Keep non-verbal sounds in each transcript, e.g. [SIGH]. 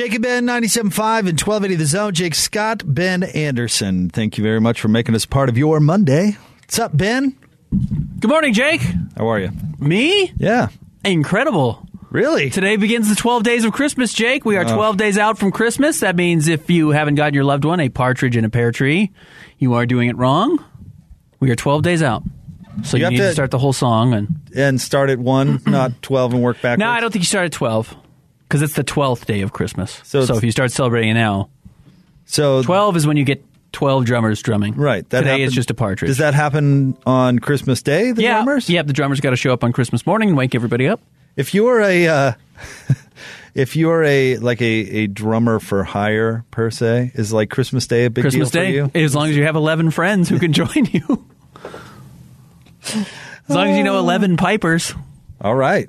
Jacob Ben, 97.5 and 1280 The Zone. Jake Scott, Ben Anderson. Thank you very much for making us part of your Monday. What's up, Ben? Good morning, Jake. How are you? Me? Yeah. Incredible. Really? Today begins the 12 days of Christmas, Jake. We are Oh. 12 days out from Christmas. That means if you haven't gotten your loved one a partridge in a pear tree, you are doing it wrong. We are 12 days out. So You you, have need to, to- start the whole song. And And start at 1, not 12, and work backwards? No, I don't think you start at 12 because it's the 12th day of Christmas. So So, if you start celebrating now, So 12 is when you get 12 drummers drumming. Right. That Today happen- is just a partridge. Does that happen on Christmas Day, the yeah. drummers? Yeah, the drummers got to show up on Christmas morning and wake everybody up. If you're a, uh, [LAUGHS] if you're a like a, a drummer for hire per se, is like Christmas Day a big Christmas deal Day, for you? as long as you have 11 friends who can [LAUGHS] join you. As long as you know 11 pipers. All right.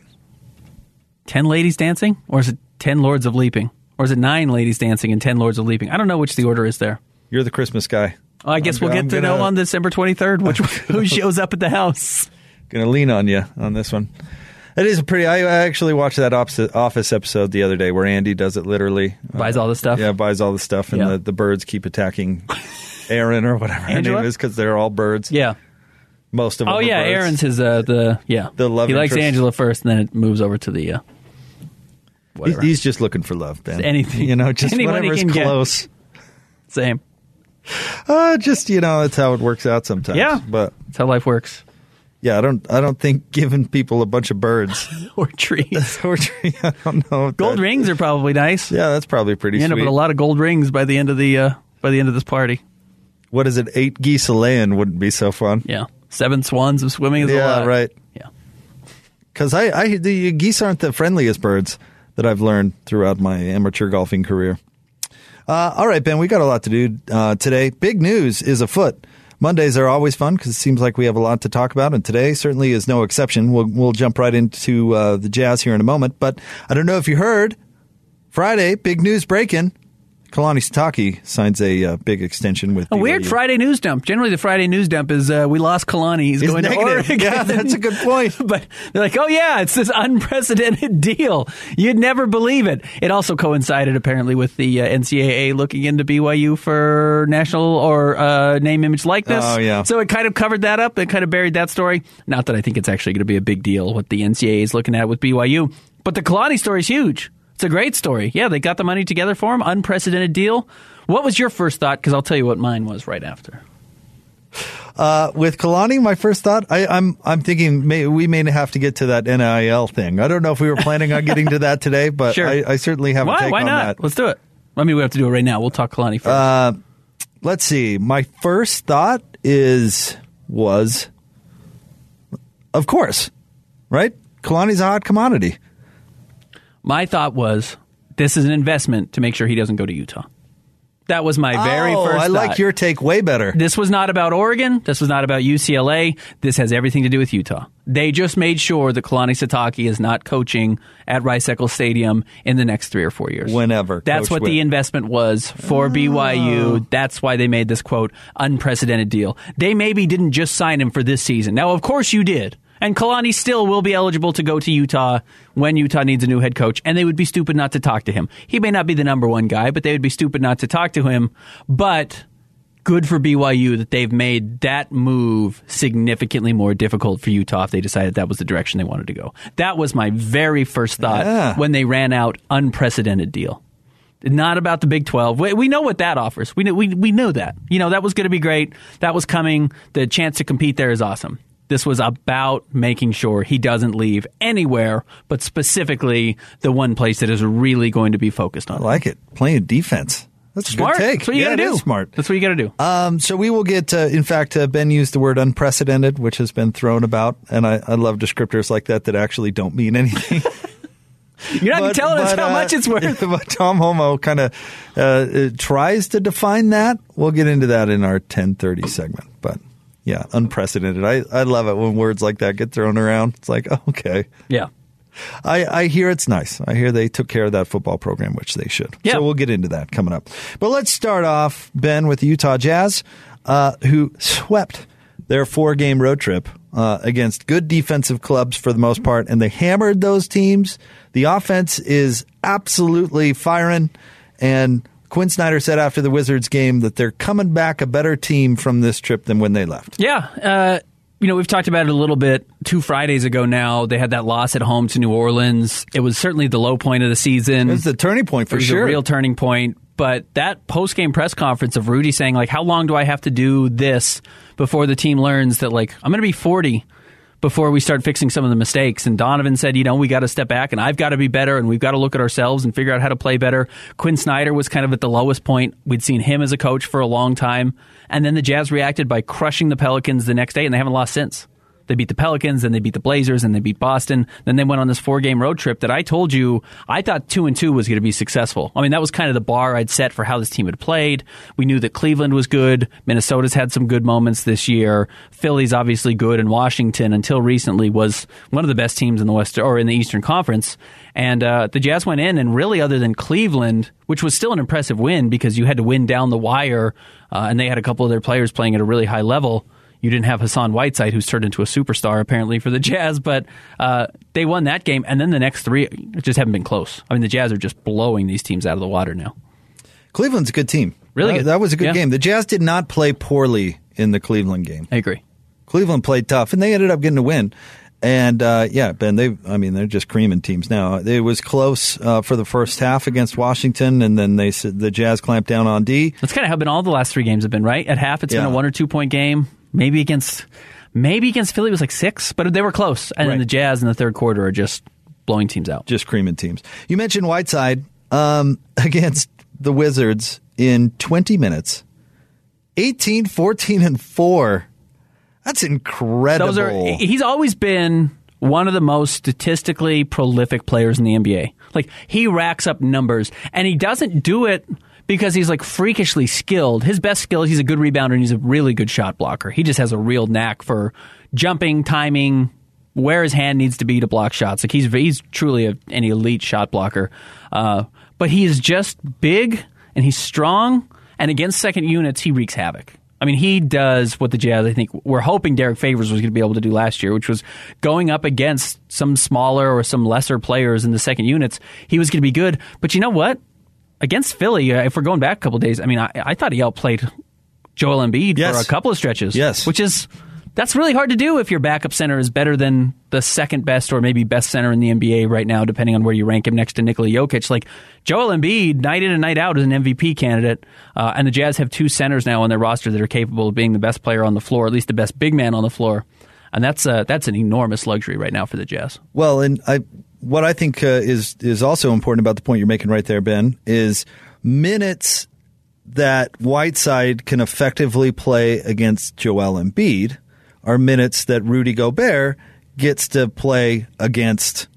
10 ladies dancing? Or is it 10 lords of leaping? Or is it 9 ladies dancing and 10 lords of leaping? I don't know which the order is there. You're the Christmas guy. I guess I'm we'll get I'm to know gonna- on December 23rd which [LAUGHS] [LAUGHS] who shows up at the house. Gonna lean on you on this one. It is a pretty. I, I actually watched that office episode the other day where Andy does it literally. Buys all the stuff. Yeah, buys all the stuff, and Yeah. the, the birds keep attacking Aaron or whatever her Angela? name is because they're all birds. Yeah. Most of them. Oh are yeah, birds. Aaron's his uh the yeah. The love He likes. Angela first and then it moves over to the uh He's, whatever. he's just looking for love, Ben. Anything- you know, just whatever's can get. close. Same. Uh, just you know, that's how it works out sometimes. Yeah. but That's how life works. yeah, I don't. I don't think giving people a bunch of birds [LAUGHS] Or trees. [LAUGHS] or I don't know. gold that- rings are probably nice. Yeah, that's probably pretty You end up with a lot of gold rings by the end of the uh by the end of this party. what is it? Eight geese a laying wouldn't be so fun. Yeah. Seven swans of swimming is a Yeah, lot. right. Yeah. Because I, I, the geese aren't the friendliest birds that I've learned throughout my amateur golfing career. Uh, all right, Ben, we got a lot to do uh, today. Big news is afoot. Mondays are always fun because it seems like we have a lot to talk about, and today certainly is no exception. We'll, we'll jump right into uh, the jazz here in a moment. But I don't know if you heard Friday, big news breaking. Kalani Sitake signs a uh, big extension with A weird Friday news dump. Generally, the Friday news dump is uh, we lost Kalani. He's It's going negative. to Oregon. Yeah, that's a good point. [LAUGHS] but they're like, oh yeah, it's this unprecedented [LAUGHS] deal. You'd never believe it. It also coincided apparently with the uh, NCAA looking into BYU for national or uh, name, image, likeness. Oh, yeah. So it kind of covered that up. It kind of buried that story. Not that I think it's actually going to be a big deal what the NCAA is looking at with BYU, but the Kalani story is huge. It's a great story. Yeah, they got the money together for him. Unprecedented deal. What was your first thought? Because I'll tell you what mine was right after. Uh, with Kalani, my first thought, I, I'm I'm thinking may, we may have to get to that NIL thing. I don't know if we were planning on getting to that today, [LAUGHS] but Sure. I, I certainly have a Why? Why not? that. Let's do it. I mean, we have to do it right now. We'll talk Kalani first. Uh, Let's see. My first thought is was, of course, right? Kalani's a hot commodity. My thought was this is an investment to make sure he doesn't go to Utah. That was my very oh, first I like thought. your take way better. This was not about Oregon. This was not about UCLA. This has everything to do with Utah. They just made sure that Kalani Sitake is not coaching at Rice Eccles Stadium in the next three or four years. Whenever. That's Coach what the investment was for oh. BYU. That's why they made this quote unprecedented deal. They maybe didn't just sign him for this season. Now, of course, you did. And Kalani still will be eligible to go to Utah when Utah needs a new head coach, and they would be stupid not to talk to him. He may not be the number one guy, but they would be stupid not to talk to him. But good for BYU that they've made that move significantly more difficult for Utah if they decided that was the direction they wanted to go. That was my very first thought Yeah. when they ran out unprecedented deal. Not about the Big 12. We, we know what that offers. We, kn- we, we knew that. You know, that was going to be great. That was coming. The chance to compete there is awesome. This was about making sure he doesn't leave anywhere, but specifically the one place that is really going to be focused on. I like it. Playing defense. That's Smart. That's what you yeah, got to do. smart. That's what you got to do. Um, so we will get. Uh, in fact, uh, Ben used the word unprecedented, which has been thrown about, and I, I love descriptors like that that actually don't mean anything. [LAUGHS] [LAUGHS] You're not even telling us how uh, much it's worth. [LAUGHS] But Tom Holmoe kind of uh, uh, tries to define that. We'll get into that in our 1030 segment. Yeah, unprecedented. I, I love it when words like that get thrown around. It's like, [LAUGHS] okay. Yeah. I, I hear it's nice. I hear they took care of that football program, which they should. Yeah. So we'll get into that coming up. But let's start off, Ben, with the Utah Jazz, uh, who swept their four game road trip uh, against good defensive clubs for the most part, and they hammered those teams. The offense is absolutely firing, and Quinn Snyder said after the Wizards game that they're coming back a better team from this trip than when they left. Yeah. Uh, you know, we've talked about it a little bit two Fridays ago now. They had that loss at home to New Orleans. It was certainly the low point of the season. It was the turning point for it was sure. a real turning point. But that post game press conference of Rudy saying, like, how long do I have to do this before the team learns that, like, I'm going to be 40 before we start fixing some of the mistakes. And Donovan said, you know, we got to step back and I've got to be better and we've got to look at ourselves and figure out how to play better. Quinn Snyder was kind of at the lowest point. We'd seen him as a coach for a long time. And then the Jazz reacted by crushing the Pelicans the next day and they haven't lost since. They beat the Pelicans, then they beat the Blazers, and they beat Boston. Then they went on this four game road trip that I told you I thought two and two was going to be successful. I mean, that was kind of the bar I'd set for how this team had played. We knew that Cleveland was good. Minnesota's had some good moments this year. Philly's obviously good, and Washington, until recently, was one of the best teams in the West or in the Eastern Conference. And uh, the Jazz went in, and really, other than Cleveland, which was still an impressive win because you had to win down the wire, uh, and they had a couple of their players playing at a really high level you didn't have Hassan Whiteside, who's turned into a superstar apparently for the Jazz, but uh, they won that game, and then the next three just haven't been close. I mean, the Jazz are just blowing these teams out of the water now. Cleveland's a good team. Really that, good. That was a good Yeah. game. The Jazz did not play poorly in the Cleveland game. I agree. Cleveland played tough, and they ended up getting a win. And uh, yeah, Ben, they I mean they're just creaming teams now. It was close uh, for the first half against Washington, and then they the Jazz clamped down on D. That's kind of how been all the last three games have been, right? At half, it's Yeah. been a one or two point game. Maybe against maybe against Philly it was like six, but they were close. And then the Jazz in the third quarter are just blowing teams out. just creaming teams. You mentioned Whiteside um, [LAUGHS] against the Wizards in 20 minutes. 18, 14, and 4. That's incredible. Those are he's always been one of the most statistically prolific players in the NBA. Like he racks up numbers and he doesn't do it because he's like freakishly skilled. His best skill is he's a good rebounder and he's a really good shot blocker. He just has a real knack for jumping, timing, where his hand needs to be to block shots. Like he's he's truly a, an elite shot blocker. Uh, but he is just big and he's strong and against second units he wreaks havoc. I mean, he does what the Jazz, I think, we're hoping Derek Favors was going to be able to do last year, which was going up against some smaller or some lesser players in the second units. He was going to be good. But you know what? Against Philly, uh, if we're going back a couple days, I mean, I, I thought he outplayed Joel Embiid Yes. for a couple of stretches. Yes. Which is, that's really hard to do if your backup center is better than the second best or maybe best center in the NBA right now, depending on where you rank him next to Nikola Jokic. Like Joel Embiid, night in and night out, is an MVP candidate, uh, and the Jazz have two centers now on their roster that are capable of being the best player on the floor, at least the best big man on the floor, and that's uh, that's an enormous luxury right now for the Jazz. Well, and I, what I think uh, is is also important about the point you're making right there, Ben, is minutes that Whiteside can effectively play against Joel Embiid are minutes that Rudy Gobert gets to play against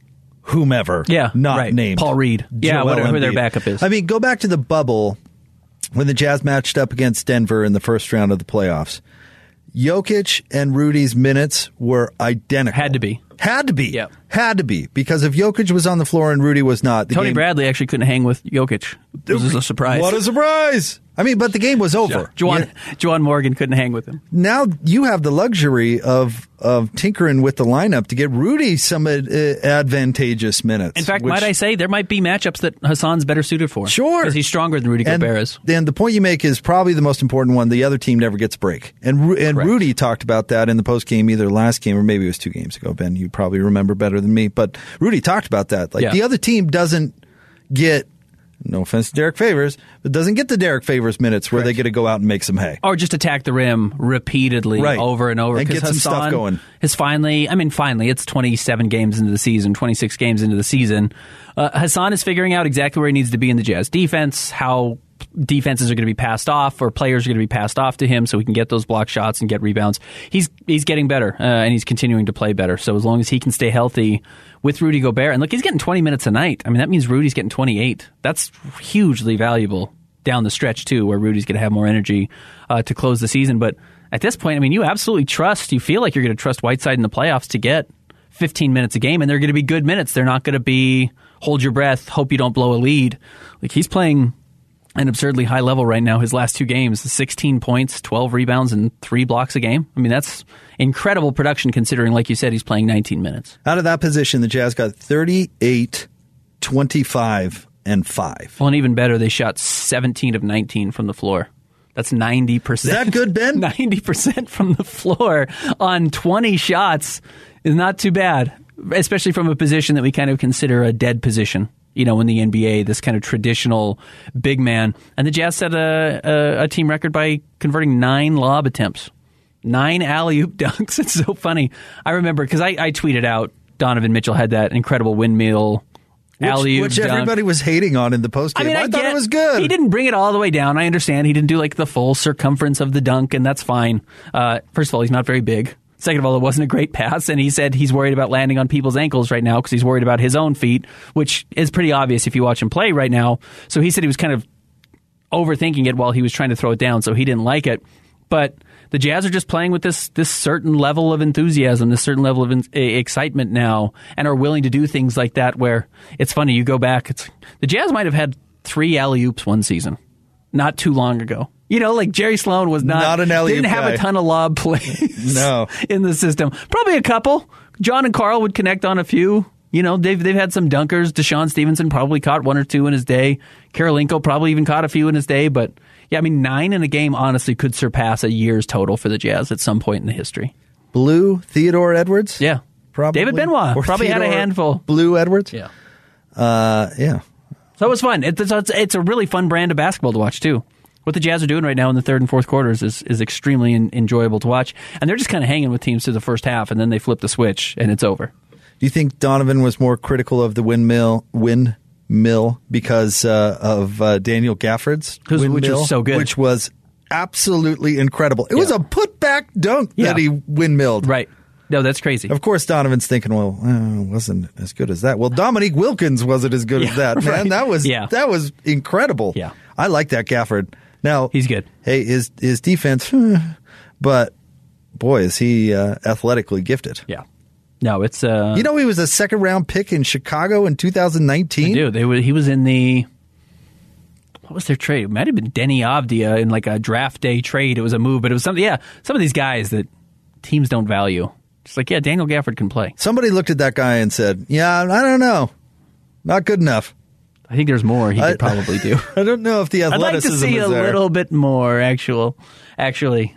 whomever, Yeah, not right. named Paul Reed. Yeah, whatever- their backup is. I mean, go back to the bubble when the Jazz matched up against Denver in the first round of the playoffs. Jokic and Rudy's minutes were identical. Had to be. Had to be. Yep. Had to be. Because if Jokic was on the floor and Rudy was not, the Tony game, Bradley actually couldn't hang with Jokic. This is a surprise. What a surprise! I mean, but the game was over. Juwan, You- Juwan Morgan couldn't hang with him. now you have the luxury of of tinkering with the lineup to get Rudy some uh, advantageous minutes. In fact, which- might I say there might be matchups that Hassan's better suited for. Sure. because he's stronger than Rudy and Gobert is. then the point you make is probably the most important one. The other team never gets a break, and Ru- and Correct. Rudy talked about that in the post game, either last game or maybe it was two games ago. Ben, you probably remember better than me, but Rudy talked about that. Like Yeah. the other team doesn't get. No offense to Derek Favors, but doesn't get the Derek Favors minutes where they Correct. get to go out and make some hay. Or just attack the rim repeatedly Right. over and over. And get some stuff going. Has finally, I mean, finally, it's 27 games into the season, 26 games into the season. Uh, Hassan is figuring out exactly where he needs to be in the Jazz defense, how defenses are going to be passed off or players are going to be passed off to him so he can get those block shots and get rebounds. He's he's getting better uh, and he's continuing to play better. So as long as he can stay healthy with Rudy Gobert, and look, he's getting 20 minutes a night. I mean, that means Rudy's getting 28. That's hugely valuable down the stretch too, where Rudy's going to have more energy uh, to close the season. But at this point, I mean, you absolutely trust. You feel like you're going to trust Whiteside in the playoffs to get 15 minutes a game, and they're going to be good minutes. They're not going to be hold your breath, hope you don't blow a lead. Like he's playing an absurdly high level right now. His last two games, 16 points, 12 rebounds, and three blocks a game. I mean, that's incredible production considering, like you said, he's playing 19 minutes. Out of that position, the Jazz got 38, 25, and 5. Well, and even better, they shot 17 of 19 from the floor. That's 90%. Is that good, Ben? [LAUGHS] 90% from the floor on 20 shots is not too bad, especially from a position that we kind of consider a dead position you know, in the NBA, this kind of traditional big man. And the Jazz set a, a, a team record by converting nine lob attempts, nine alley oop [LAUGHS] dunks. It's so funny. I remember because I, I tweeted out Donovan Mitchell had that incredible windmill which, which everybody was hating on in the post game. I, mean, I, I thought get, it was good. He didn't bring it all the way down. I understand he didn't do like the full circumference of the dunk, and that's fine. Uh, first of all, he's not very big. Second of all, it wasn't a great pass, and he said he's worried about landing on people's ankles right now because he's worried about his own feet, which is pretty obvious if you watch him play right now. So he said he was kind of overthinking it while he was trying to throw it down, so he didn't like it. But the Jazz are just playing with this this certain level of enthusiasm, this certain level of in, excitement now, and are willing to do things like that. Where it's funny, you go back, it's the Jazz might have had three alley oops one season, not too long ago. You know, like Jerry Sloan was not, not an alley didn't have guy. a ton of lob plays no. [LAUGHS] in the system. Probably a couple. John and Karl would connect on a few. You know, they've they've had some dunkers. DeShawn Stevenson probably caught one or two in his day. Kirilenko probably even caught a few in his day. But yeah, I mean, nine in a game honestly could surpass a year's total for the Jazz at some point in the history. Blue Theodore Edwards. Yeah, probably. David Benoit probably Theodore had a handful. Blue Edwards. Yeah. Uh, yeah. So it was fun. It's, it's a really fun brand of basketball to watch too what the Jazz are doing right now in the third and fourth quarters is is extremely in, enjoyable to watch, and they're just kind of hanging with teams through the first half, and then they flip the switch and it's over. Do you think Donovan was more critical of the windmill windmill because uh, of uh, Daniel Gafford's windmill, which was so good, which was absolutely incredible. It yeah. was a putback dunk yeah. that he windmilled. Right. No, that's crazy. Of course, Donovan's thinking, "Well, uh, wasn't as good as that." Well, Dominique Wilkins wasn't as good yeah, as that, [LAUGHS] man. Right. That was yeah. that was incredible. Yeah, I like that Gafford. Now he's good. Hey, his his defense, [SIGHS] but boy, is he uh, athletically gifted. Yeah. No, it's uh, you know he was a second round pick in Chicago in 2019. I do. They were, he was in the what was their trade? It might have been Deni Avdija in like a draft day trade. It was a move, but it was something. Yeah, some of these guys that teams don't value. It's like yeah, Daniel Gafford can play. Somebody looked at that guy and said, "Yeah, I don't know, not good enough." I think there's more he could I, probably do. [LAUGHS] I don't know if the athleticism I'd like to see a little bit more. Actual, actually,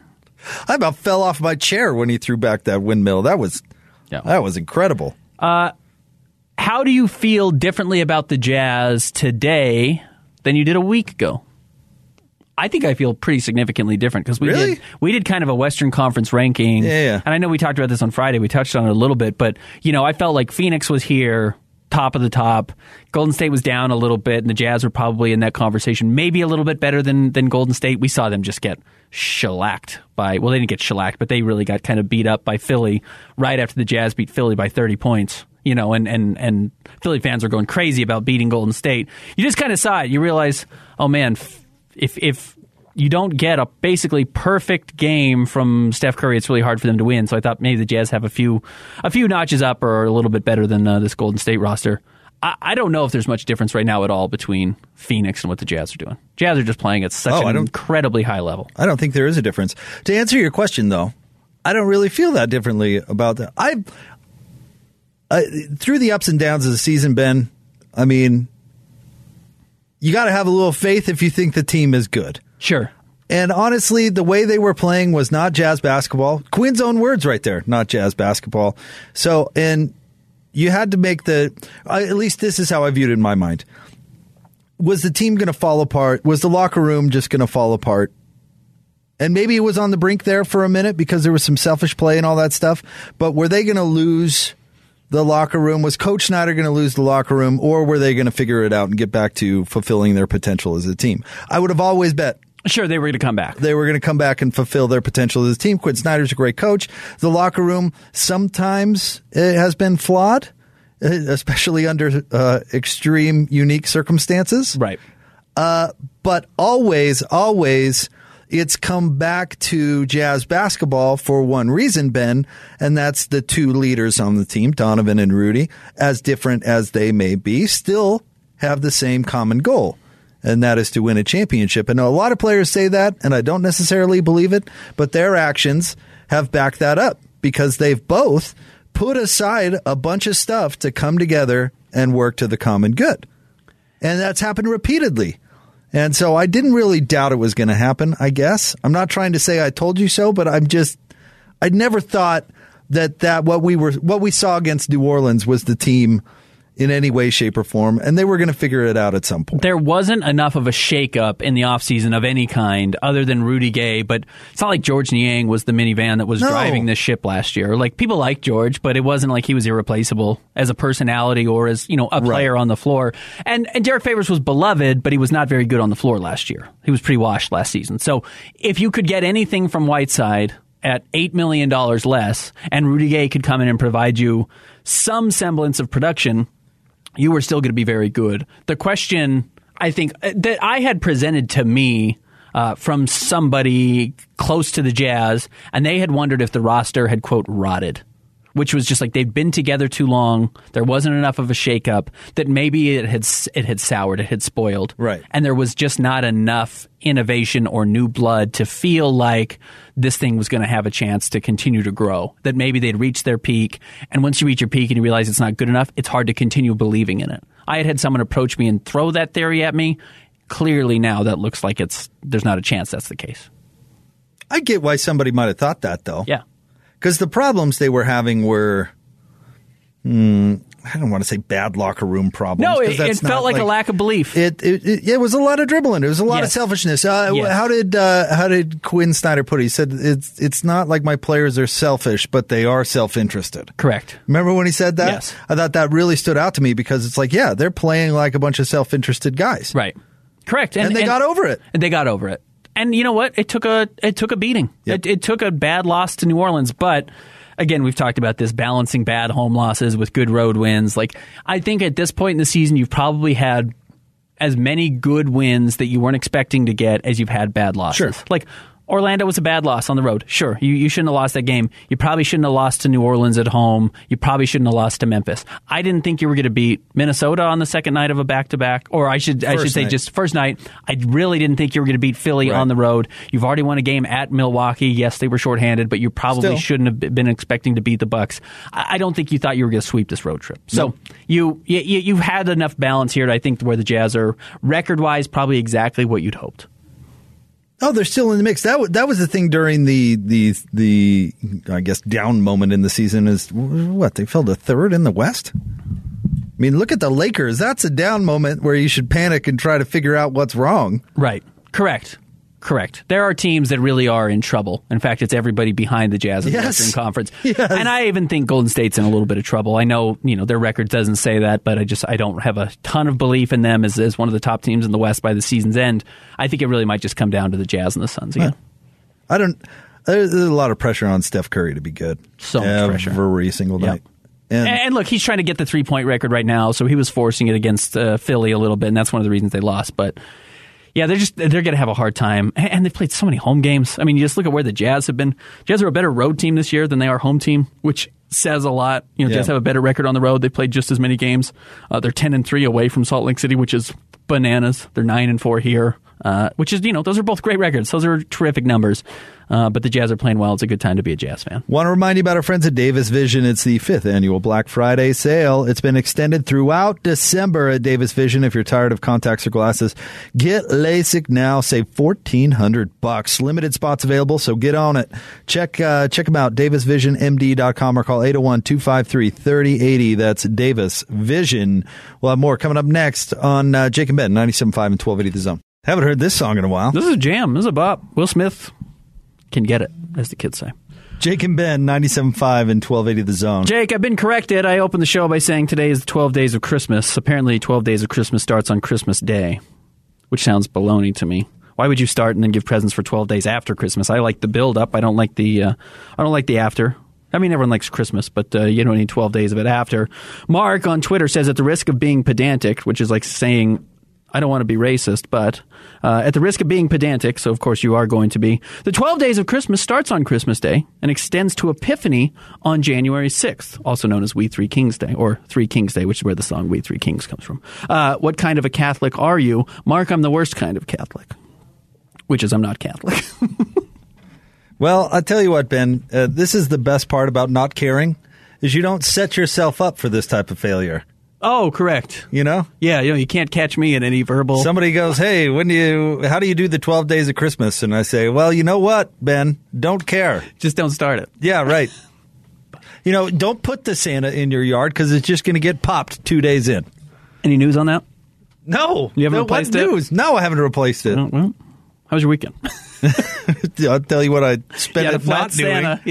I about fell off my chair when he threw back that windmill. That was yeah. that was incredible. Uh, how do you feel differently about the Jazz today than you did a week ago? I think I feel pretty significantly different because we really? did we did kind of a Western Conference ranking. Yeah, yeah, and I know we talked about this on Friday. We touched on it a little bit, but you know, I felt like Phoenix was here top of the top. Golden State was down a little bit, and the Jazz were probably in that conversation, maybe a little bit better than than Golden State. We saw them just get shellacked by well, they didn't get shellacked, but they really got kind of beat up by Philly right after the Jazz beat Philly by thirty points. You know, and and and Philly fans were going crazy about beating Golden State. You just kind of saw it. You realize, oh man, if if you don't get a basically perfect game from Steph Curry, it's really hard for them to win. So I thought maybe the Jazz have a few a few notches up or a little bit better than uh, this Golden State roster. I, I, don't know if there's much difference right now at all between Phoenix and what the Jazz are doing. Jazz are just playing at such oh, an incredibly high level. I don't think there is a difference. To answer your question, though, I don't really feel that differently about that. I, I through the ups and downs of the season, Ben. I mean, you got to have a little faith if you think the team is good. Sure. And honestly, the way they were playing was not jazz basketball. Quinn's own words right there, not jazz basketball. So, and you had to make the, at least this is how I viewed it in my mind. Was the team going to fall apart? Was the locker room just going to fall apart? And maybe it was on the brink there for a minute because there was some selfish play and all that stuff. But were they going to lose the locker room? Was Coach Snyder going to lose the locker room or were they going to figure it out and get back to fulfilling their potential as a team? I would have always bet Sure, they were going to come back. They were going to come back and fulfill their potential as a team. Quinn Snyder's a great coach. The locker room sometimes it has been flawed, uh, especially under uh, extreme, unique circumstances. Right. Uh, but always, always, it's come back to Jazz basketball for one reason, Ben, and that's the two leaders on the team, Donovan and Rudy, as different as they may be, still have the same common goal and that is to win a championship. And a lot of players say that, and I don't necessarily believe it, but their actions have backed that up because they've both put aside a bunch of stuff to come together and work to the common good. And that's happened repeatedly. And so I didn't really doubt it was going to happen, I guess. I'm not trying to say I told you so, but I'm just I never thought that that what we were what we saw against New Orleans was the team in any way, shape, or form, and they were going to figure it out at some point. There wasn't enough of a shakeup in the offseason of any kind other than Rudy Gay, but it's not like Georges Niang was the minivan that was No. driving this ship last year. Like people like George, but it wasn't like he was irreplaceable as a personality or as, you know, a player on the floor. And and Derek Favors was beloved, but he was not very good on the floor last year. He was pretty washed last season. So if you could get anything from Whiteside at eight million dollars less, and Rudy Gay could come in and provide you some semblance of production, you were still going to be very good. The question I think uh, that I had presented to me uh, from somebody close to the Jazz, and they had wondered if the roster had quote rotted. Which was just like they'd been together too long. There wasn't enough of a shakeup that maybe it had it had soured, it had spoiled, Right. And there was just not enough innovation or new blood to feel like this thing was going to have a chance to continue to grow. That maybe they'd reached their peak, and once you reach your peak and you realize it's not good enough, it's hard to continue believing in it. I had had someone approach me and throw that theory at me. Clearly, now that looks like it's there's not a chance that's the case. I get why somebody might have thought that though. Yeah, Because the problems they were having were, hmm, I don't want to say bad locker room problems. No, it, it felt not like, a lack of belief. It, it it it was a lot of dribbling. It was a lot of selfishness. Uh, Yes. How did uh, how did Quinn Snyder put it? He said it's it's not like my players are selfish, but they are self interested. Correct. Remember when he said that? Yes. I thought that really stood out to me because it's like, yeah, they're playing like a bunch of self interested guys, Right. Correct. And they got over it. And they got over it. And you know what? It took a it took a beating. Yep. It, it took a bad loss to New Orleans, but again, we've talked about this balancing bad home losses with good road wins. Like I think at this point in the season, you've probably had as many good wins that you weren't expecting to get as you've had bad losses. Sure. Like Orlando was a bad loss on the road. Sure, you, you shouldn't have lost that game. You probably shouldn't have lost to New Orleans at home. You probably shouldn't have lost to Memphis. I didn't think you were going to beat Minnesota on the second night of a back to back, or I should I should First say night. just first night. I really didn't think you were going to beat Philly Right. on the road. You've already won a game at Milwaukee. Yes, they were shorthanded, but you probably Still. shouldn't have been expecting to beat the Bucks. I, I don't think you thought you were going to sweep this road trip. So you, you you- you've had enough balance here. To, I think where the Jazz are record wise, probably exactly what you'd hoped. Oh, they're still in the mix. That was, that was the thing during the the the I guess down moment in the season is what they fell to third in the West. I mean, look at the Lakers. That's a down moment where you should panic and try to figure out what's wrong. Right. Correct. Correct. There are teams that really are in trouble. In fact, it's everybody behind the Jazz in the Western Conference. [LAUGHS] Yes. And I even think Golden State's in a little bit of trouble. I know, you know, their record doesn't say that, but I just I don't have a ton of belief in them as, as one of the top teams in the West by the season's end. I think it really might just come down to the Jazz and the Suns again. I don't. There's, a lot of pressure on Steph Curry to be good. So much every pressure. single Yep. night. And, And, and look, he's trying to get the three point record right now, so he was forcing it against uh, Philly a little bit, and that's one of the reasons they lost. But yeah, they're just they're going to have a hard time, and and they've played so many home games. I mean, you just look at where the Jazz have been. Jazz are a better road team this year than they are home team, which says a lot. You know, Yeah. Jazz have a better record on the road. They played just as many games. Uh, they're ten and three away from Salt Lake City, which is bananas. They're nine and four here, uh, which is you know those are both great records. Those are terrific numbers. Uh, but the Jazz are playing well. It's a good time to be a Jazz fan. Want to remind you about our friends at Davis Vision. It's the fifth annual Black Friday sale. It's been extended throughout December at Davis Vision. If you're tired of contacts or glasses, get LASIK now. Save fourteen hundred bucks. Limited spots available, so get on it. Check uh, check them out. DavisVisionMD.com or call 801-253-3080. That's Davis Vision. We'll have more coming up next on uh, Jake and Ben, 97.5 and 1280 The Zone. Haven't heard this song in a while. This is a jam. This is a bop. Will Smith can get it, as the kids say. Jake and Ben, 97.5 and 1280 The Zone. Jake, I've been corrected. I opened the show by saying today is the 12 days of Christmas. Apparently, 12 days of Christmas starts on Christmas Day, which sounds baloney to me. Why would you start and then give presents for 12 days after Christmas? I like the build up. I don't like the uh, I don't like the after. I mean, everyone likes Christmas, but uh, you don't need 12 days of it after. Mark on Twitter says, at the risk of being pedantic, which is like saying I don't want to be racist, but uh, at the risk of being pedantic, so of course you are going to be, the 12 days of Christmas starts on Christmas Day and extends to Epiphany on January 6th, also known as We Three Kings Day, or Three Kings Day, which is where the song We Three Kings comes from. Uh, what kind of a Catholic are you? Mark, I'm the worst kind of Catholic, which is I'm not Catholic. [LAUGHS] Well, I'll tell you what, Ben. Uh, this is the best part about not caring, is you don't set yourself up for this type of failure. Oh, correct. You know, Yeah, you know, you can't catch me in any verbal. somebody goes, "Hey, when do you? How do you do the twelve days of Christmas?" And I say, "Well, you know what, Ben, don't care." Just don't start it. Yeah, right. you know, don't put the Santa in your yard because it's just going to get popped two days in. Any news on that? No, You haven't no, replaced what it? news? No, I haven't replaced it. Oh, well, how was your weekend? [LAUGHS] I'll tell you what I spent yeah, it not doing. Santa.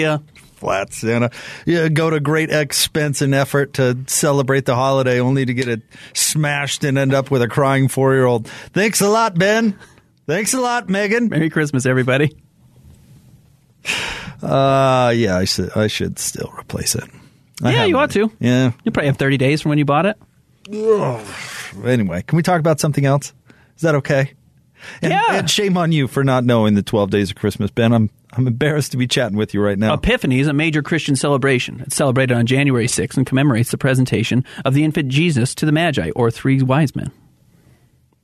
Yeah. flat Santa. Yeah, go to great expense and effort to celebrate the holiday, only to get it smashed and end up with a crying four year old. Thanks a lot, Ben. Thanks a lot, Megan. Merry Christmas, everybody. Uh yeah, I should I should still replace it. I Yeah, you ought to. Yeah. You probably have 30 days from when you bought it. Anyway, can we talk about something else? Is that okay? And, Yeah. and shame on you for not knowing the twelve days of Christmas, Ben. I'm I'm embarrassed to be chatting with you right now. Epiphany is a major Christian celebration. It's celebrated on January 6th and commemorates the presentation of the infant Jesus to the Magi, or three wise men.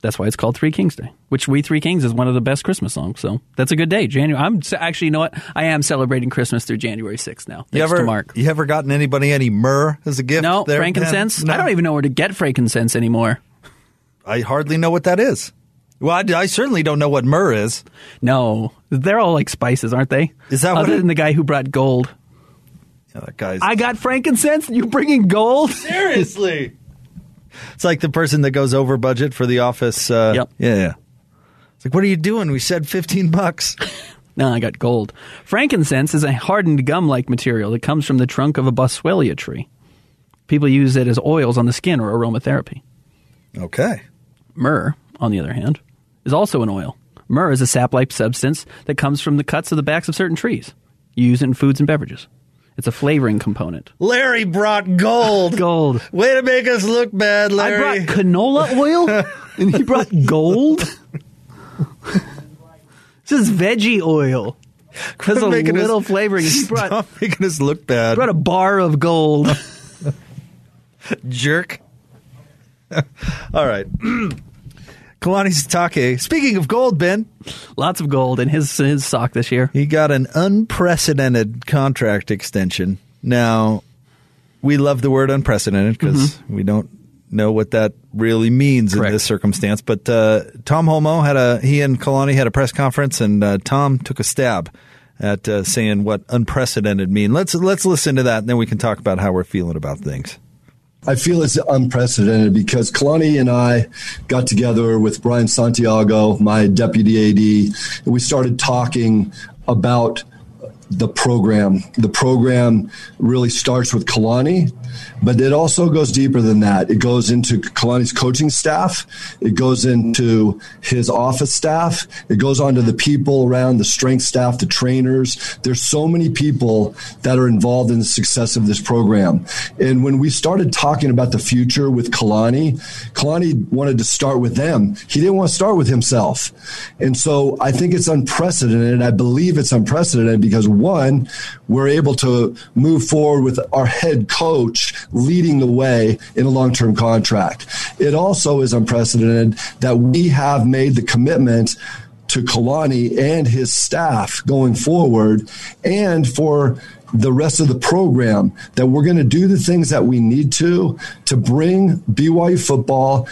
That's why it's called Three Kings Day, which We Three Kings is one of the best Christmas songs. So that's a good day. January. I'm actually, you know what? I am celebrating Christmas through January 6th now. Thanks you ever to Mark. you ever gotten anybody any myrrh as a gift? No, there, frankincense. No. I don't even know where to get frankincense anymore. I hardly know what that is. Well, I, I certainly don't know what myrrh is. No, they're all like spices, aren't they? Is that Other it- than the guy who brought gold? Yeah, that guy's I got frankincense. You bringing gold? [LAUGHS] seriously. It's like the person that goes over budget for the office. Uh, Yep. Yeah, yeah. It's like, what are you doing? We said fifteen bucks. [LAUGHS] No, I got gold. Frankincense is a hardened gum-like material that comes from the trunk of a boswellia tree. People use it as oils on the skin or aromatherapy. Okay. Myrrh, on the other hand, is also an oil. Myrrh is a sap-like substance that comes from the cuts of the backs of certain trees. You use it in foods and beverages. It's a flavoring component. Larry brought gold. [LAUGHS] Gold. Way to make us look bad, Larry. I brought canola oil, [LAUGHS] and he brought gold. [LAUGHS] this is veggie oil. Has a Making us- little flavoring. He brought, Stop making us look bad. brought a bar of gold. jerk. All right. [CLEARS THROAT] Kalani Sitake. Speaking of gold, Ben, Lots of gold in his his sock this year. he got an unprecedented contract extension. Now, we love the word unprecedented because we don't know what that really means Correct. in this circumstance. But uh, Tom Holmoe had a he and Kalani had a press conference, and uh, Tom took a stab at uh, saying what unprecedented mean. Let's let's listen to that, and then we can talk about how we're feeling about things. I feel it's unprecedented because Kalani and I got together with Brian Santiago, my deputy AD, and we started talking about the program. The program really starts with Kalani, but it also goes deeper than that. It goes into Kalani's coaching staff. It goes into his office staff. It goes on to the people around the strength staff, the trainers. There's so many people that are involved in the success of this program. And when we started talking about the future with Kalani, Kalani wanted to start with them. He didn't want to start with himself. And so I think it's unprecedented. I believe it's unprecedented because one, we're able to move forward with our head coach leading the way in a long-term contract. It also is unprecedented that we have made the commitment to Kalani and his staff going forward and for the rest of the program that we're going to do the things that we need to to bring BYU football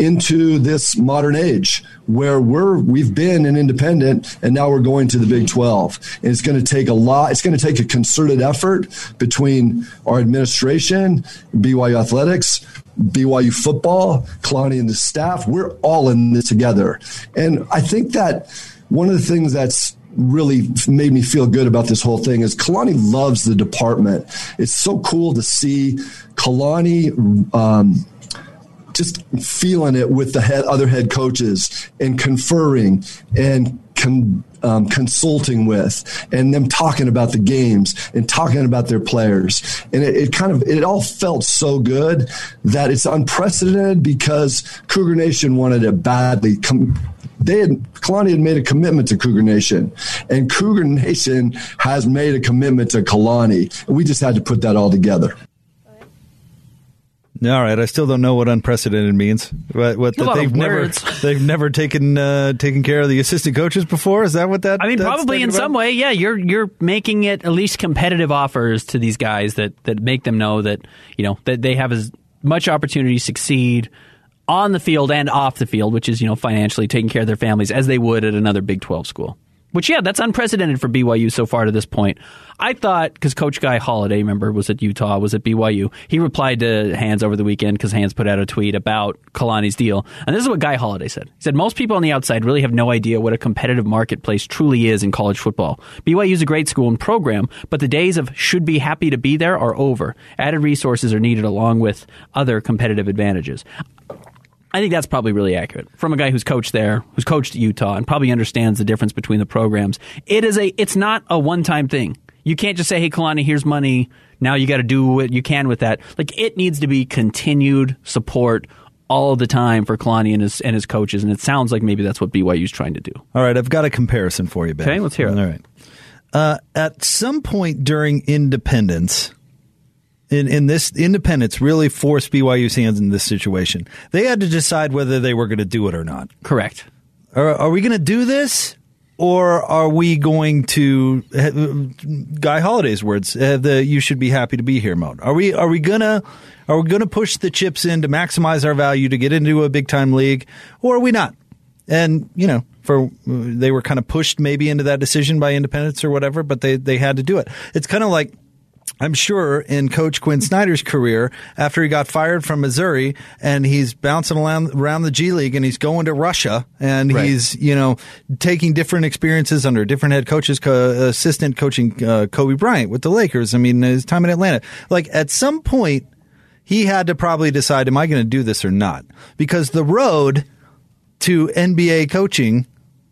into this modern age where we're we've been an independent and now we're going to the Big 12 and it's going to take a lot it's going to take a concerted effort between our administration BYU athletics BYU football Kalani and the staff. We're all in this together. And I think that one of the things that's really made me feel good about this whole thing is Kalani loves the department. It's so cool to see Kalani um, just feeling it with the head, other head coaches and conferring and con- um, consulting with and them talking about the games and talking about their players. And it, it, kind of, it all felt so good that it's unprecedented because Cougar Nation wanted it badly. Com- they had Kalani had made a commitment to Cougar Nation, and Cougar Nation has made a commitment to Kalani. And we just had to put that all together. All right, I still don't know what unprecedented means. What, what lot they've never [LAUGHS] they've never taken uh, taken care of the assistant coaches before. Is that what that? I mean, probably in about? some way, yeah. You're you're making it at least competitive offers to these guys that that make them know that you know that they have as much opportunity to succeed on the field and off the field, which is you know financially taking care of their families as they would at another Big Twelve school. Which yeah, that's unprecedented for BYU so far to this point. I thought because Coach Guy Holliday, remember, was at Utah, was at BYU. He replied to Hans over the weekend because Hans put out a tweet about Kalani's deal, and this is what Guy Holliday said. He said most people on the outside really have no idea what a competitive marketplace truly is in college football. BYU is a great school and program, but the days of should be happy to be there are over. Added resources are needed along with other competitive advantages. I think that's probably really accurate from a guy who's coached there, who's coached at Utah, and probably understands the difference between the programs. It is a, it's not a one-time thing. You can't just say, "Hey, Kalani, here's money. Now you got to do what you can with that." Like it needs to be continued support all the time for Kalani and his and his coaches, and it sounds like maybe that's what BYU's trying to do. All right, I've got a comparison for you, Ben. Okay, let's hear it. All right. Uh, at some point during independence, in, in this independence really forced BYU's hands in this situation. They had to decide whether they were going to do it or not. Correct. Are, are we going to do this, or are we going to uh, Guy Holliday's words? Have the "you should be happy to be here" mode. Are we are we gonna are we gonna push the chips in to maximize our value to get into a big time league, or are we not? And you know, for uh, they were kind of pushed maybe into that decision by independents or whatever, but they they had to do it. It's kind of like I'm sure in Coach Quinn Snyder's career, after he got fired from Missouri and he's bouncing around, around the G League and he's going to Russia and Right. he's, you know, taking different experiences under different head coaches, co- assistant coaching uh, Kobe Bryant with the Lakers. I mean, his time in Atlanta. Like at some point, he had to probably decide, am I going to do this or not? Because the road to NBA coaching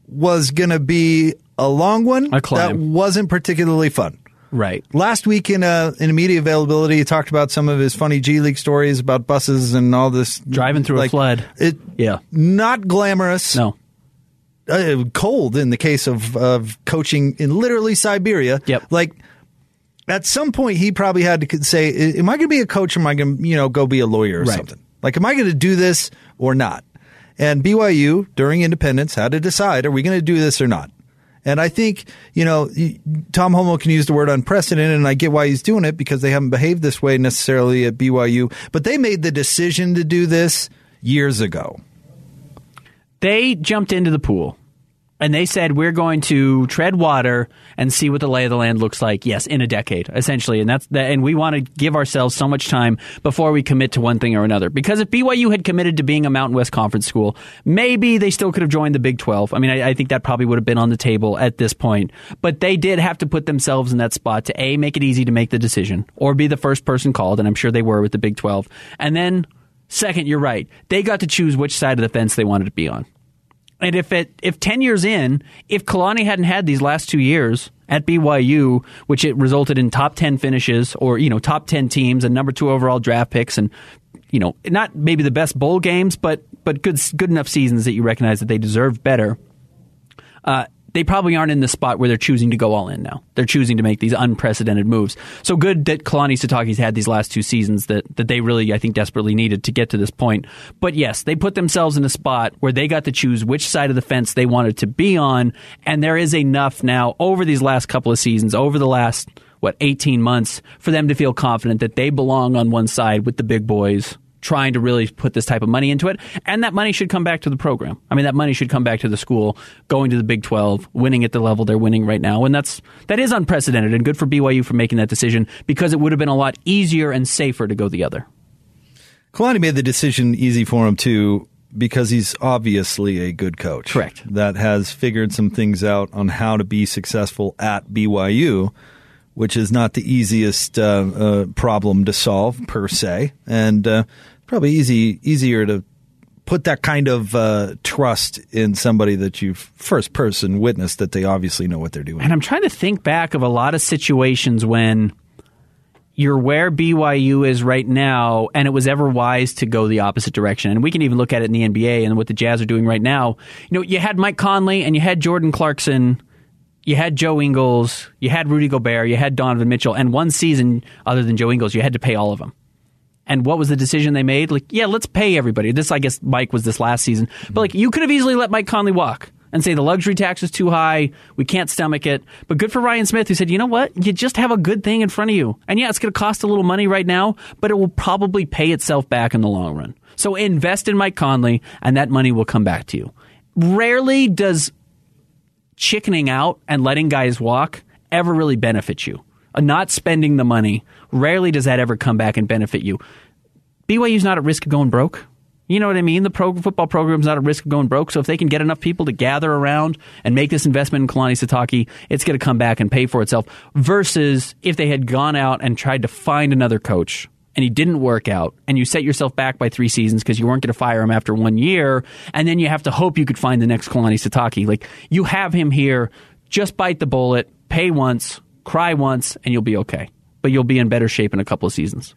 was going to be a long one A that wasn't particularly fun. Right. Last week in a in media availability, he talked about some of his funny G League stories about buses and all this Driving through a flood. It Yeah. not glamorous. No. uh, cold in the case of of coaching in literally Siberia. Yep. Like at some point, he probably had to say, "Am I going to be a coach, or am I going to you know go be a lawyer or Right. something? Like, am I going to do this or not?" And BYU during independence had to decide: Are we going to do this or not? And I think, you know, Tom Holmoe can use the word unprecedented, and I get why he's doing it because they haven't behaved this way necessarily at BYU. But they made the decision to do this years ago. they jumped into the pool and they said we're going to tread water and see what the lay of the land looks like. Yes in a decade essentially. And that's that and we want to give ourselves so much time before we commit to one thing or another. Because if BYU had committed to being a Mountain West Conference school maybe they still could have joined the Big 12 I mean I, I think that probably would have been on the table at this point. But they did have to put themselves in that spot to a make it easy to make the decision or be the first person called and I'm sure they were with the Big 12 and then second you're right they got to choose which side of the fence they wanted to be on and if it if ten years in, if Kalani hadn't had these last two years at BYU, which it resulted in top ten finishes or you know top ten teams and number two overall draft picks and you know not maybe the best bowl games, but but good good enough seasons that you recognize that they deserve better. Uh, they probably aren't in the spot where they're choosing to go all in now. They're choosing to make these unprecedented moves. So good that Kalani Sitake's had these last two seasons that, that they really, I think, desperately needed to get to this point. But yes, they put themselves in a spot where they got to choose which side of the fence they wanted to be on. And there is enough now over these last couple of seasons, over the last, what, 18 months, for them to feel confident that they belong on one side with the big boys trying to really put this type of money into it. And that money should come back to the program. I mean, that money should come back to the school, going to the Big 12, winning at the level they're winning right now. And that's, that is unprecedented and good for BYU for making that decision because it would have been a lot easier and safer to go the other. Kalani made the decision easy for him too because he's obviously a good coach. Correct. That has figured some things out on how to be successful at BYU, which is not the easiest uh, uh, problem to solve per se, and uh, probably easy easier to put that kind of uh, trust in somebody that you've first person witnessed that they obviously know what they're doing. And I'm trying to think back of a lot of situations when you're where BYU is right now, and it was ever wise to go the opposite direction. And we can even look at it in the NBA and what the Jazz are doing right now. You know, you had Mike Conley and you had Jordan Clarkson, you had Joe Ingles, you had Rudy Gobert, you had Donovan Mitchell, and one season other than Joe Ingles, you had to pay all of them. And what was the decision they made? Like, yeah, let's pay everybody. This, I guess, Mike was this last season. But like, you could have easily let Mike Conley walk and say the luxury tax is too high. We can't stomach it. But good for Ryan Smith, who said, you know what? You just have a good thing in front of you. And yeah, it's going to cost a little money right now, but it will probably pay itself back in the long run. So invest in Mike Conley, and that money will come back to you. Rarely does chickening out and letting guys walk ever really benefit you. Uh, Not spending the money, rarely does that ever come back and benefit you. BYU's not at risk of going broke. You know what I mean? The pro- football program's not at risk of going broke. So if they can get enough people to gather around and make this investment in Kalani Sitake, it's going to come back and pay for itself. Versus if they had gone out and tried to find another coach and he didn't work out and you set yourself back by three seasons because you weren't going to fire him after one year and then you have to hope you could find the next Kalani Sitake. Like you have him here, just bite the bullet, pay once, cry once, and you'll be okay. But you'll be in better shape in a couple of seasons.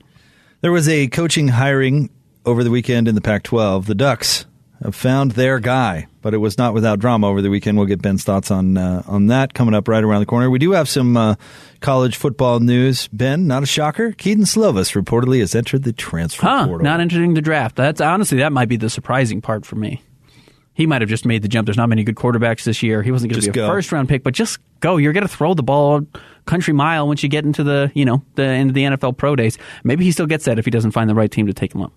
There was a coaching hiring over the weekend in the Pac 12. The Ducks found their guy, but it was not without drama over the weekend. We'll get Ben's thoughts on uh, on that coming up right around the corner. We do have some uh, college football news. Ben, not a shocker. Kedon Slovis reportedly has entered the transfer Huh, portal. not entering the draft. That's honestly that might be the surprising part for me. He might have just made the jump. There's not many good quarterbacks this year. He wasn't going to be a go. first round pick, but just go. You're going to throw the ball country mile once you get into the you know the into the NFL pro days. Maybe he still gets that if he doesn't find the right team to take him up.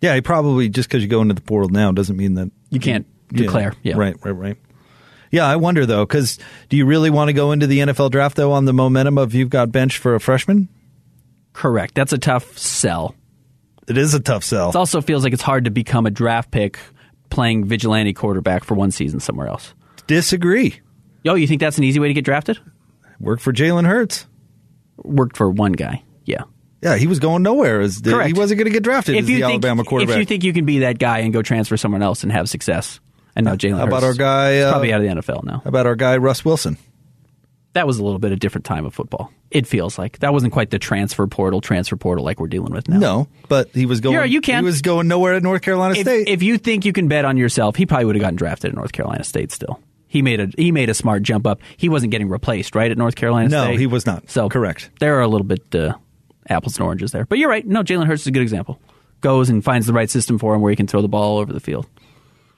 Yeah, he probably just because you go into the portal now doesn't mean that You can't declare. Yeah. Right, right, right. Yeah, I wonder though, because do you really want to go into the NFL draft though on the momentum of you've got bench for a freshman? Correct. That's a tough sell. It is a tough sell. It also feels like it's hard to become a draft pick playing vigilante quarterback for one season somewhere else. Disagree. Yo, you think that's an easy way to get drafted? Worked for Jalen Hurts. Worked for one guy. Yeah. Yeah, he was going nowhere. As the, Correct. He wasn't going to get drafted as the think, Alabama quarterback. If you think you can be that guy and go transfer somewhere else and have success, and now Jalen How about our guy, uh, probably out of the NFL now. How about our guy Russ Wilson? That was a little bit a different time of football. It feels like that wasn't quite the transfer portal, transfer portal like we're dealing with now. No, but he was going. Yeah, you can. He was going nowhere at North Carolina If, State. if you think you can bet on yourself, he probably would have gotten drafted at North Carolina State. Still, he made a he made a smart jump up. He wasn't getting replaced, right, at North Carolina State? No, State. he was not. So Correct. There are a little bit uh, apples and oranges there, but you're right. No, Jalen Hurts is a good example. Goes and finds the right system for him where he can throw the ball all over the field.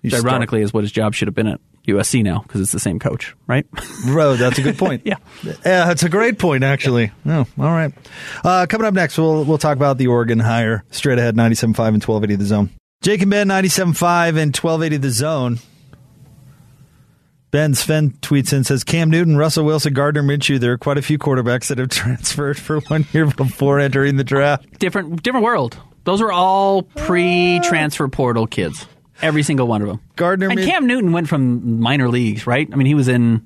You Which ironically is what his job should have been at USC now because it's the same coach, right? Bro, that's a good point. [LAUGHS] Yeah. yeah, that's a great point. Actually, oh, all right. Uh, coming up next, we'll we'll talk about the Oregon hire. Straight ahead, 97.5 and 1280 the zone. Jake and Ben, 97.5 and 1280 the zone. Ben Sven tweets in says Cam Newton, Russell Wilson, Gardner Minshew. There are quite a few quarterbacks that have [LAUGHS] transferred for one year before entering the draft. different different world. Those were all pre-transfer portal kids. Every single one of them. Gardner and Min- Cam Newton went from minor leagues, right? I mean, he was in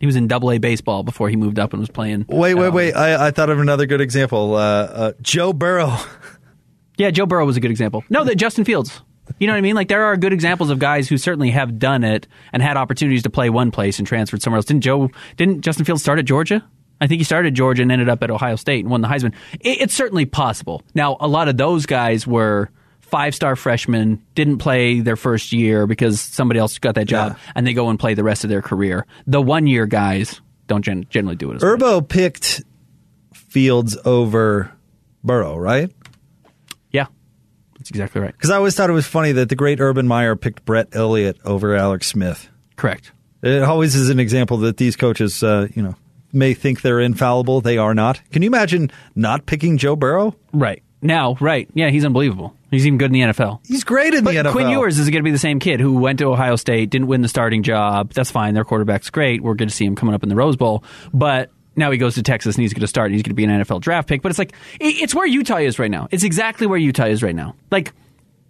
he was in Double A baseball before he moved up and was playing. Wait, wait, um, wait! I, I thought of another good example. Uh, uh, Joe Burrow. Yeah, Joe Burrow was a good example. No, the Justin Fields. You know what I mean? Like there are good examples of guys who certainly have done it and had opportunities to play one place and transferred somewhere else. Didn't Joe? Didn't Justin Fields start at Georgia? I think he started at Georgia and ended up at Ohio State and won the Heisman. It, it's certainly possible. Now, a lot of those guys were five-star freshmen, didn't play their first year because somebody else got that job, Yeah. and they go and play the rest of their career. The one-year guys don't gen- generally do it as well. Urbo picked Fields over Burrow, right? That's exactly right. Because I always thought it was funny that the great Urban Meyer picked Brett Elliott over Alex Smith. Correct. It always is an example that these coaches, uh, you know, may think they're infallible. They are not. Can you imagine not picking Joe Burrow? Right. Now, right. Yeah, he's unbelievable. He's even good in the NFL. He's great in But the NFL. Quinn Ewers is going to be the same kid who went to Ohio State, didn't win the starting job. That's fine. Their quarterback's great. We're going to see him coming up in the Rose Bowl. But now he goes to Texas and he's going to start. And he's going to be an NFL draft pick. But it's like it- it's where Utah is right now. It's exactly where Utah is right now. Like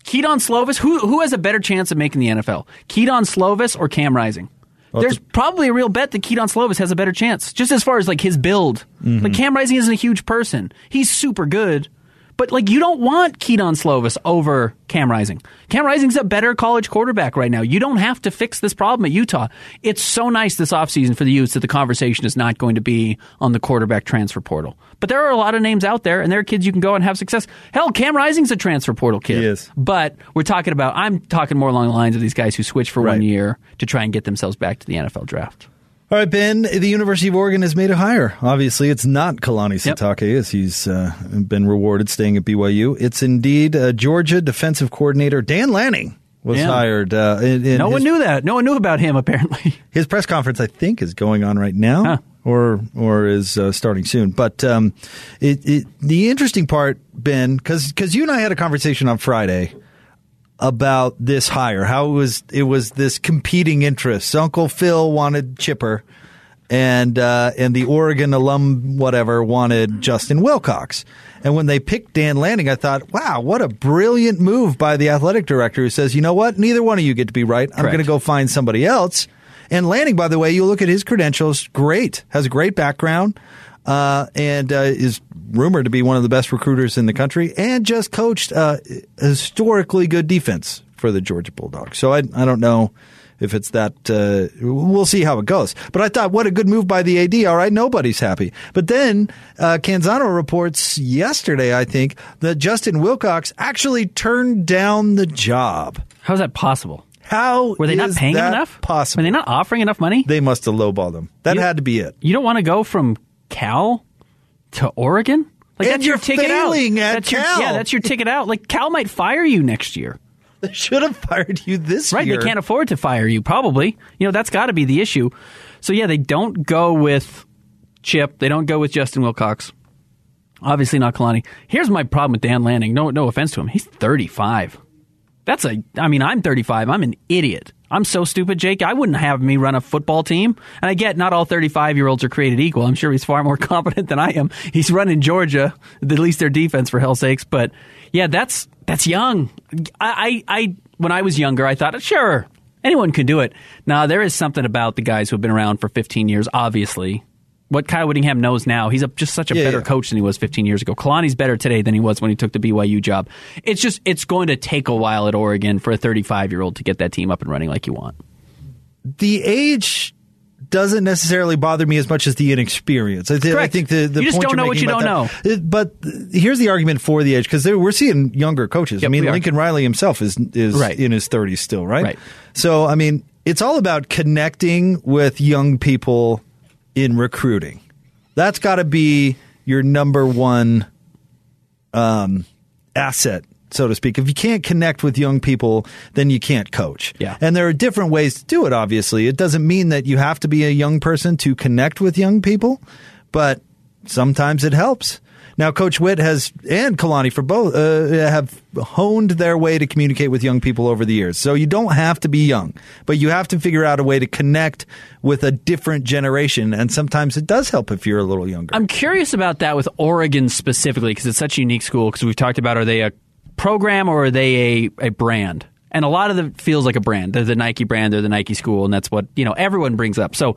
Kedon Slovis, who who has a better chance of making the NFL? Kedon Slovis or Cam Rising? There's probably a real bet that Kedon Slovis has a better chance, just as far as like his build. Mm-hmm. Like Cam Rising isn't a huge person. He's super good, But like you don't want Kedon Slovis over Cam Rising. Cam Rising's a better college quarterback right now. You don't have to fix this problem at Utah. It's so nice this offseason for the Utes that the conversation is not going to be on the quarterback transfer portal. But there are a lot of names out there and there are kids you can go and have success. Hell, Cam Rising's a transfer portal kid. He is. But we're talking about I'm talking more along the lines of these guys who switch for Right. one year to try and get themselves back to the NFL draft. All right, Ben. The University of Oregon has made a hire. Obviously, it's not Kalani Yep. Sitake, as he's uh, been rewarded staying at BYU. It's indeed uh, Georgia defensive coordinator Dan Lanning was Yeah. hired. Uh, in, in No one his, knew that. No one knew about him apparently. [LAUGHS] his press conference. I think is going on right now, Huh. or or is uh, starting soon. But um, it, it, the interesting part, Ben, because you and I had a conversation on Friday about this hire. How it was it was this competing interests. Uncle Phil wanted Chipper, and uh, and the Oregon alum whatever wanted Justin Wilcox. And when they picked Dan Lanning, I thought, wow, what a brilliant move by the athletic director who says, you know what, neither one of you get to be right. I'm going to go find somebody else. And Lanning, by the way, you look at his credentials, great, has a great background, uh, and uh, is rumored to be one of the best recruiters in the country, and just coached a historically good defense for the Georgia Bulldogs. So I, I don't know if it's that. Uh, we'll see how it goes. But I thought, what a good move by the AD. All right, nobody's happy. But then uh, Canzano reports yesterday, I think, that Justin Wilcox actually turned down the job. How's that possible? How Were they not paying him enough? Possible. Were they not offering enough money? They must have lowballed him. That You- had to be it. You don't want to go from Cal to Oregon? Like And that's your ticket out. at that's your, Cal. yeah, that's your ticket out. Like Cal might fire you next year. [LAUGHS] They should have fired you this Right, year. Right, they can't afford to fire you probably. You know, that's got to be the issue. So yeah, they don't go with Chip. They don't go with Justin Wilcox. Obviously not Kalani. Here's my problem with Dan Lanning. No no offense to him. He's 35. That's a I mean, I'm 35. I'm an idiot. I'm so stupid, Jake. I wouldn't have me run a football team. And I get not all 35 year olds are created equal. I'm sure he's far more [LAUGHS] competent than I am. He's running Georgia, at least their defense for hell's sakes. But yeah, that's that's young. I, I, I when I was younger, I thought, sure, anyone could do it. Now there is something about the guys who have been around for 15 years. Obviously, what Kyle Whittingham knows now, he's a, just such a Yeah, better yeah. coach than he was 15 years ago. Kalani's better today than he was when he took the BYU job. It's just it's going to take a while at Oregon for a 35 year old to get that team up and running like you want. the age doesn't necessarily bother me as much as the inexperience. I, th- I think the, the You just point don't know what you don't that- It- but here's the argument for the age because we're seeing younger coaches. I mean. Lincoln Riley himself is is Right. in his 30s still, right? Right. So I mean, it's all about connecting with young people in recruiting. That's got to be your number one um, asset, so to speak. If you can't connect with young people, then you can't coach. Yeah. And there are different ways to do it, obviously. It doesn't mean that you have to be a young person to connect with young people, but sometimes it helps. Now, Coach Witt has and Kalani for both uh, have honed their way to communicate with young people over the years. So you don't have to be young, but you have to figure out a way to connect with a different generation. And sometimes it does help if you're a little younger. I'm curious about that with Oregon specifically because it's such a unique school. Because we've talked about are they a program or are they a, a brand? And a lot of it feels like a brand. They're the Nike brand, they're the Nike school, and that's what you know everyone brings up. So,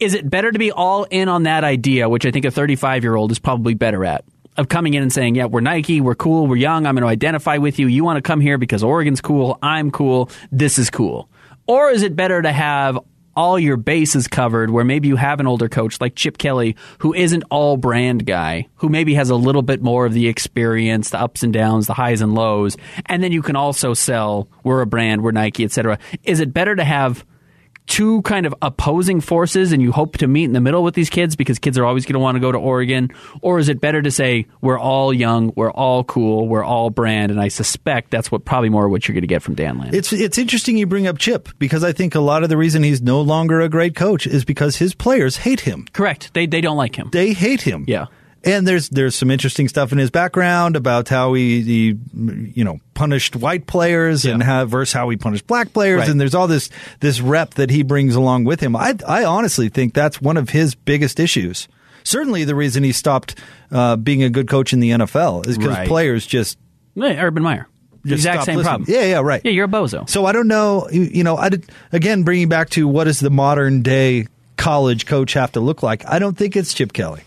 is it better to be all in on that idea, which I think a 35 year old is probably better at? Of coming in and saying, "Yeah, we're Nike, we're cool, we're young. I'm going to identify with you. You want to come here because Oregon's cool. I'm cool. This is cool." Or is it better to have all your bases covered where maybe you have an older coach like Chip Kelly who isn't all brand guy, who maybe has a little bit more of the experience, the ups and downs, the highs and lows, and then you can also sell we're a brand, we're Nike, etc. Is it better to have two kind of opposing forces and you hope to meet in the middle with these kids because kids are always going to want to go to Oregon or is it better to say we're all young, we're all cool, we're all brand and I suspect that's what probably more what you're going to get from Dan Land. It's it's interesting you bring up Chip because I think a lot of the reason he's no longer a great coach is because his players hate him. Correct. They they don't like him. They hate him. Yeah. And there's there's some interesting stuff in his background about how he, he you know punished white players and how versus how he punished black players Right. and there's all this this rep that he brings along with him. I I honestly think that's one of his biggest issues. Certainly, the reason he stopped uh, being a good coach in the NFL is because Right. players just Hey, Urban Meyer. just exact same listening. problem. Yeah, yeah, right. Yeah, you're a bozo. So I don't know. You, you know, I did, again bringing back to what does the modern day college coach have to look like? I don't think it's Chip Kelly.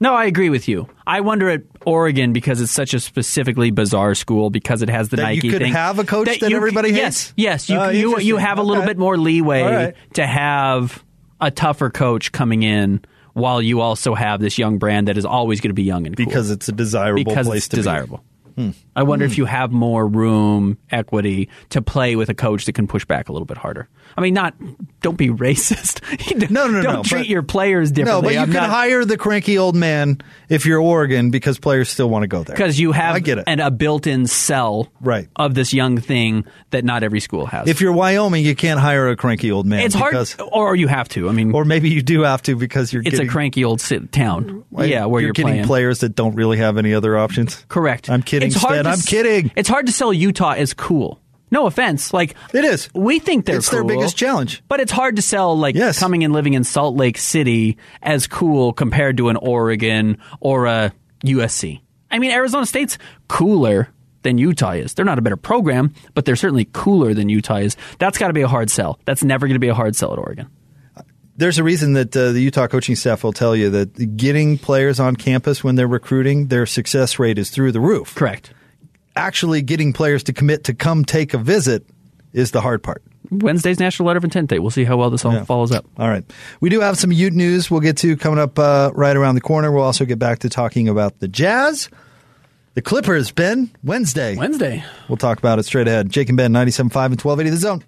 No, I agree with you. I wonder at Oregon because it's such a specifically bizarre school because it has the Nike thing. That you could thing. have a coach that you- everybody yes, hates? Yes, you Oh, you, you have a little Okay. bit more leeway right. to have a tougher coach coming in while you also have this young brand that is always going to be young and cool. because it's a desirable because place it's to be. desirable. Hmm. I wonder Hmm. if you have more room, equity to play with a coach that can push back a little bit harder. I mean, not don't be [LAUGHS] racist. [LAUGHS] No, no, no, Don't no, treat but- your players differently. No, but you I'm can not- hire the cranky old man if you're Oregon because players still want to go there. because you have I get it. An, a built-in sell Right. of this young thing that not every school has. if you're Wyoming, you can't hire a cranky old man. it's hard, or you have to. I mean, or maybe you do have to because you're it's getting, a cranky old town. yeah, where you're, you're, getting playing. players that don't really have any other options. Correct. I'm kidding, It's hard. To I'm kidding. It's hard to sell Utah as cool. No offense. Like It is. We think they're It's their biggest challenge. But it's hard to sell like Yes. coming and living in Salt Lake City as cool compared to an Oregon or a USC. I mean, Arizona State's cooler than Utah is. They're not a better program, but they're certainly cooler than Utah is. That's got to be a hard sell. That's never going to be a hard sell at Oregon. There's a reason that uh, the Utah coaching staff will tell you that getting players on campus when they're recruiting, their success rate is through the roof. Correct. Actually, getting players to commit to come take a visit is the hard part. Wednesday's National Letter of Intent Day. We'll see how well this all Yeah. follows up. All right. We do have some Ute news we'll get to coming up uh, right around the corner. We'll also get back to talking about the Jazz, the Clippers, Ben, Wednesday. Wednesday. We'll talk about it straight ahead. Jake and Ben, 97.5 and 1280 The Zone.